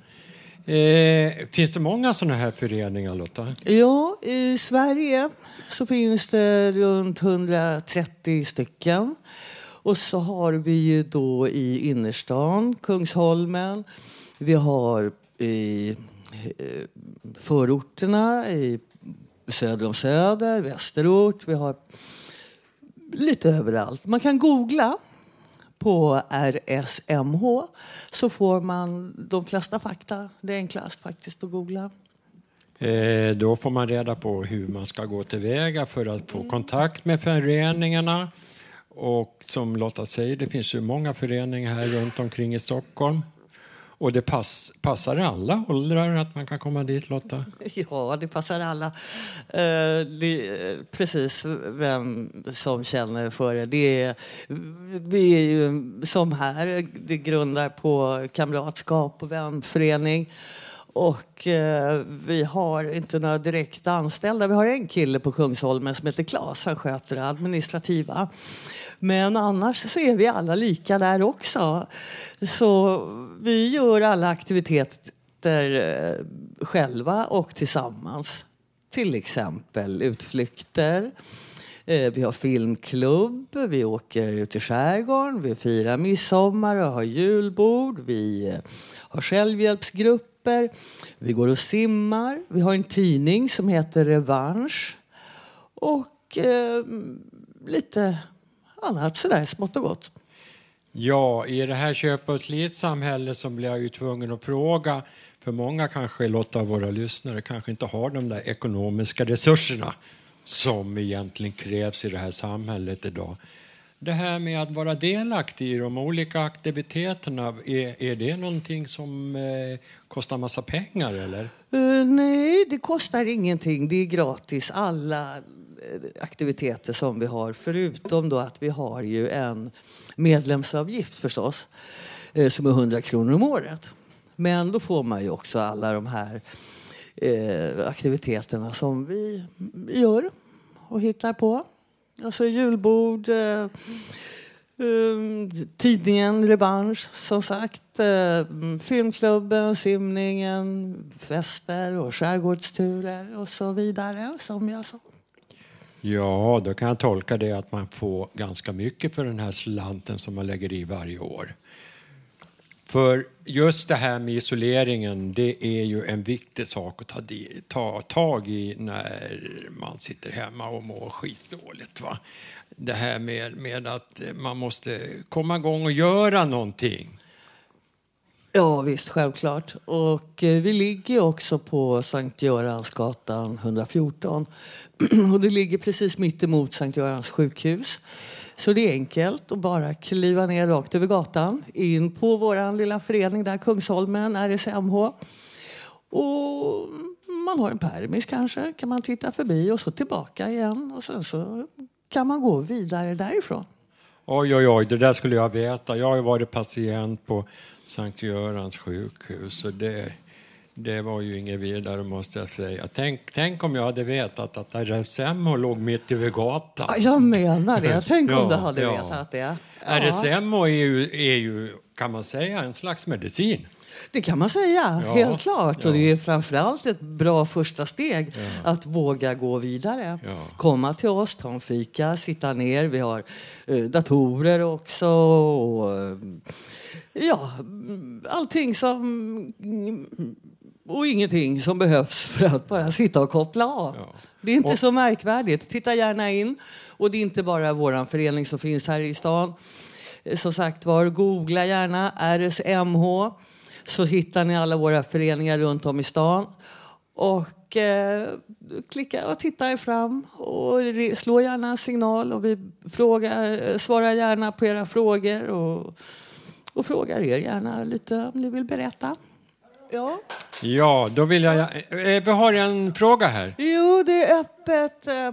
Eh, finns det många sådana här föreningar, Lotta? Ja, i Sverige så finns det runt 130 stycken. Och så har vi ju då i innerstan, Kungsholmen. Vi har i eh, förorterna, i söder om Söder, västerort. Vi har lite överallt. Man kan googla på RSMH så får man de flesta fakta. Det är enklast faktiskt att googla. Eh, då får man reda på hur man ska gå tillväga för att få kontakt med föreningarna. Och som Lotta säger, det finns ju många föreningar här runt omkring i Stockholm. Och det pass, passar alla åldrar att man kan komma dit, Lotta? Ja, det passar alla. Eh, det, eh, precis vem som känner för det. det är, vi är ju som här, det grundar på kamratskap och vänförening. Och eh, vi har inte några direkt anställda. Vi har en kille på Kungsholmen som heter Claes. Han sköter det administrativa. Men annars så är vi alla lika där också. Så vi gör alla aktiviteter eh, själva och tillsammans. Till exempel utflykter. Eh, vi har filmklubb, vi åker ut i skärgården, vi firar midsommar och har julbord. Vi eh, har självhjälpsgrupper, vi går och simmar. Vi har en tidning som heter Revansch. Och eh, lite annat sådär smått och gott. Ja, i det här köp och slitsamhälle så blir jag ju tvungen att fråga, för många kanske, Lotta, av våra lyssnare kanske inte har de där ekonomiska resurserna som egentligen krävs i det här samhället idag. Det här med att vara delaktig i de olika aktiviteterna, är, är det någonting som eh, kostar massa pengar eller? Uh, nej, det kostar ingenting. Det är gratis. Alla eh, aktiviteter som vi har. Förutom då att vi har ju en medlemsavgift förstås. eh, Som är 100 kronor om året. Men då får man ju också alla de här eh, aktiviteterna som vi gör och hittar på. Alltså julbord, eh, eh, tidningen Revansch som sagt, eh, filmklubben, simningen, fester och skärgårdsturer och så vidare som jag sa. Ja, då kan jag tolka det att man får ganska mycket för den här slanten som man lägger i varje år. För just det här med isoleringen, det är ju en viktig sak att ta, ta tag i när man sitter hemma och mår skitdåligt. Va? Det här med, med att man måste komma igång och göra någonting. Ja visst, självklart. Och eh, vi ligger också på Sankt Göransgatan 114. och det ligger precis mitt emot Sankt Görans sjukhus. Så det är enkelt att bara kliva ner rakt över gatan in på vår lilla förening där, Kungsholmen, RSMH. Och man har en permis kanske, kan man titta förbi och så tillbaka igen. Och sen så kan man gå vidare därifrån. Oj, oj, oj, det där skulle jag veta. Jag har ju varit patient på Sankt Görans sjukhus och det, det var ju inget vidare måste jag säga. Tänk, tänk om jag hade vetat att RSMH låg mitt över gatan. Ja, Jag menar det. Tänk om Ja, du hade ja. vetat det. Ja. RSMH är ju, är ju, kan man säga, en slags medicin. Det kan man säga, Ja, helt klart. ja. Och det är framförallt ett bra första steg att våga gå vidare. Komma till oss, ta en fika, sitta ner. Vi har eh, datorer också. Och, eh, ja, allting som... Och ingenting som behövs för att bara sitta och koppla av. Det är inte Och- så märkvärdigt. Titta gärna in. Och det är inte bara vår förening som finns här i stan. Eh, Som sagt var, googla gärna RSMH så hittar ni alla våra föreningar runt om i stan. Och eh, klicka och titta er fram och slå gärna en signal och vi frågar, eh, svarar gärna på era frågor och, och frågar er gärna lite om ni vill berätta. Ja. Ja, då vill jag... Eh, vi har en fråga här. Jo, det är öppet. Eh,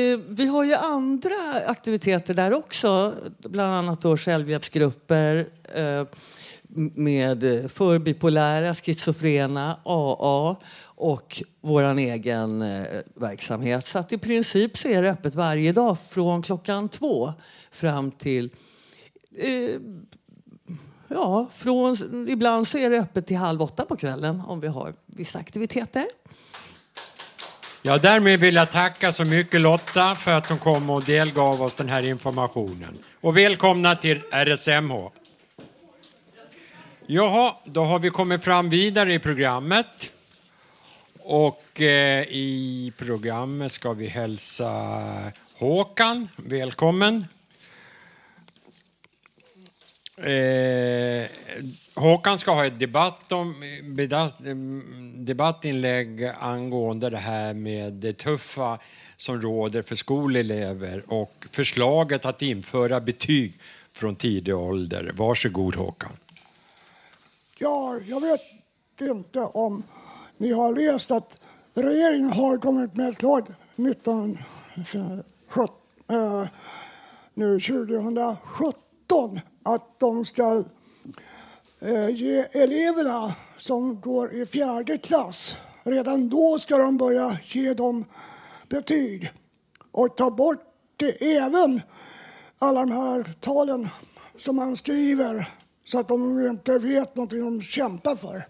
eh, Vi har ju andra aktiviteter där också. Bland annat då självhjälpsgrupper med eh, för bipolära, schizofrena, AA och vår egen verksamhet. Så att i princip så är det öppet varje dag från klockan två fram till Ja, från, ibland så är det öppet till halv åtta på kvällen om vi har vissa aktiviteter. Ja, därmed vill jag tacka så mycket Lotta för att hon kom och delgav oss den här informationen. Och välkomna till RSMH. Jaha, då har vi kommit fram vidare i programmet. Och eh, i programmet ska vi hälsa Håkan välkommen. Eh, Håkan ska ha ett debatt om, mm, debattinlägg angående det här med det tuffa som råder för skolelever och förslaget att införa betyg från tidig ålder. Varsågod Håkan. Ja, jag vet inte om ni har läst att regeringen har kommit med ett förslag 19, eh, nu 2017 att de ska eh, ge eleverna som går i fjärde klass, redan då ska de börja ge dem betyg och ta bort det, även alla de här talen som man skriver så att de inte vet någonting de kämpar för.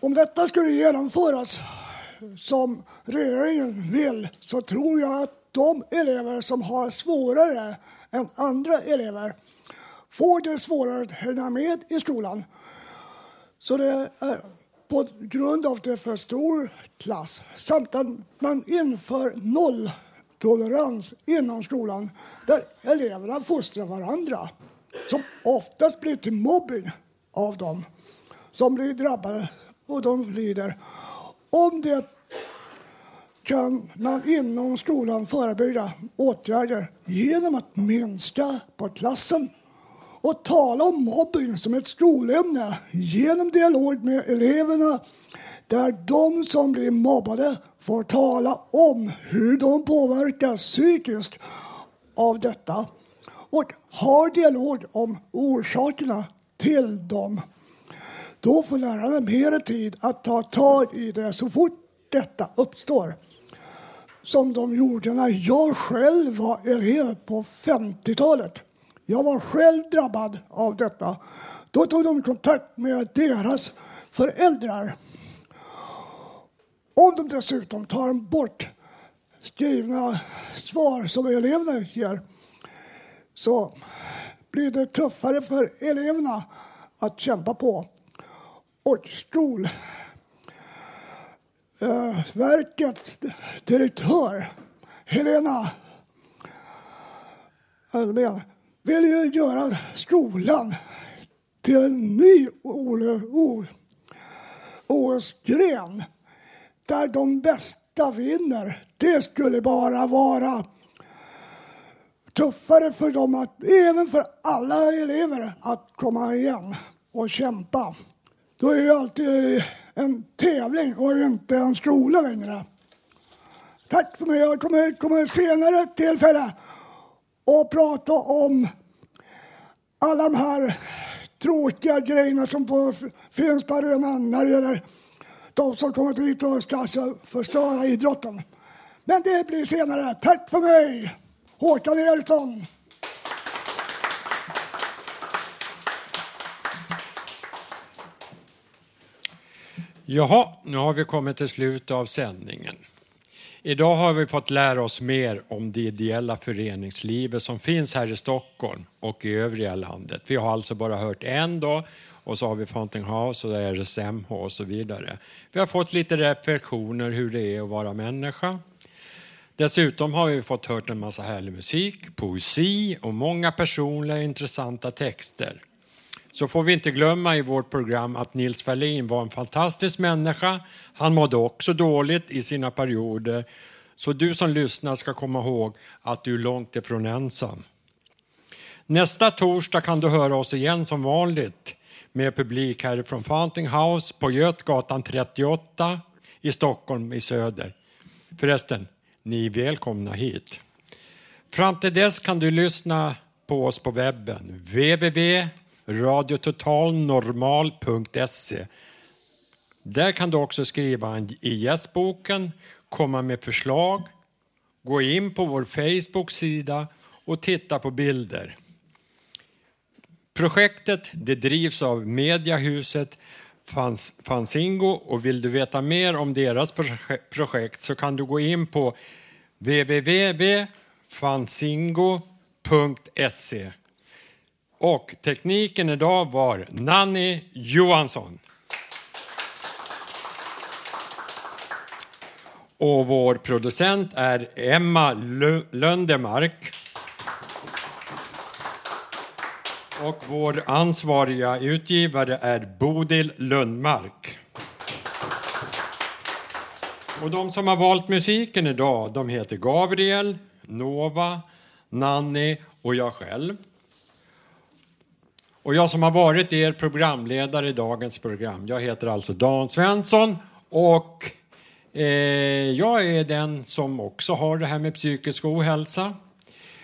Om detta skulle genomföras som regeringen vill så tror jag att de elever som har svårare än andra elever får det svårare att hänga med i skolan. Så det är på grund av att det är för stor klass samt att man inför nolltolerans inom skolan där eleverna fostrar varandra som oftast blir till mobbing av dem som blir drabbade och de lider. Om det kan man inom skolan förebygga åtgärder genom att minska på klassen och tala om mobbing som ett skolämne genom dialog med eleverna där de som blir mobbade får tala om hur de påverkas psykiskt av detta och har dialog om orsakerna till dem. Då får lärarna mer tid att ta tag i det så fort detta uppstår. Som de gjorde när jag själv var elev på 50-talet. Jag var själv drabbad av detta. Då tog de kontakt med deras föräldrar. Om de dessutom tar bort skrivna svar som eleverna ger så blir det tuffare för eleverna att kämpa på. Och Eh, Verkets direktör Helena Almén vill ju göra skolan till en ny OS-gren där de bästa vinner. Det skulle bara vara tuffare för dem, att, även för alla elever, att komma igen och kämpa. Då är det ju alltid en tävling och inte en skola längre. Tack för mig. Jag kommer, kommer senare tillfälle att prata om alla de här tråkiga grejerna som på, finns på arenan när det gäller de som kommer dit och ska förstöra idrotten. Men det blir senare. Tack för mig! Håkan Eriksson. Jaha, nu har vi kommit till slutet av sändningen. Idag har vi fått lära oss mer om det ideella föreningslivet som finns här i Stockholm och i övriga landet. Vi har alltså bara hört en dag och så har vi Fountain House och RSMH och så vidare. Vi har fått lite reflektioner hur det är att vara människa. Dessutom har vi fått hört en massa härlig musik, poesi och många personliga intressanta texter. Så får vi inte glömma i vårt program att Nils Ferlin var en fantastisk människa. Han mådde också dåligt i sina perioder. Så du som lyssnar ska komma ihåg att du är långt ifrån ensam. Nästa torsdag kan du höra oss igen som vanligt med publik härifrån Fountain House på Götgatan 38 i Stockholm i söder. Förresten, ni är välkomna hit. Fram till dess kan du lyssna på oss på webben. www radiototalnormal.se. Där kan du också skriva i gästboken, komma med förslag, gå in på vår Facebook-sida och titta på bilder. Projektet det drivs av Mediahuset Fanzingo och vill du veta mer om deras projekt så kan du gå in på www.fanzingo.se. Och tekniken idag var Nanny Johansson. Och vår producent är Emma Lundemark. Och vår ansvariga utgivare är Bodil Lundmark. Och de som har valt musiken idag, de heter Gabriel, Nova, Nanny och jag själv. Och jag som har varit er programledare i dagens program, jag heter alltså Dan Svensson och eh, jag är den som också har det här med psykisk ohälsa.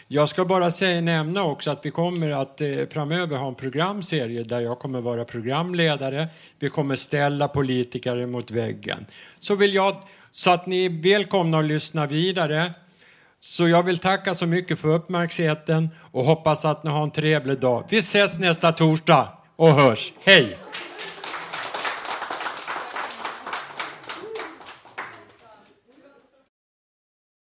Jag ska bara säga, nämna också att vi kommer att eh, framöver ha en programserie där jag kommer vara programledare. Vi kommer ställa politiker mot väggen. Så, vill jag, så att ni är välkomna att lyssna vidare. Så jag vill tacka så mycket för uppmärksamheten och hoppas att ni har en trevlig dag. Vi ses nästa torsdag och hörs. Hej!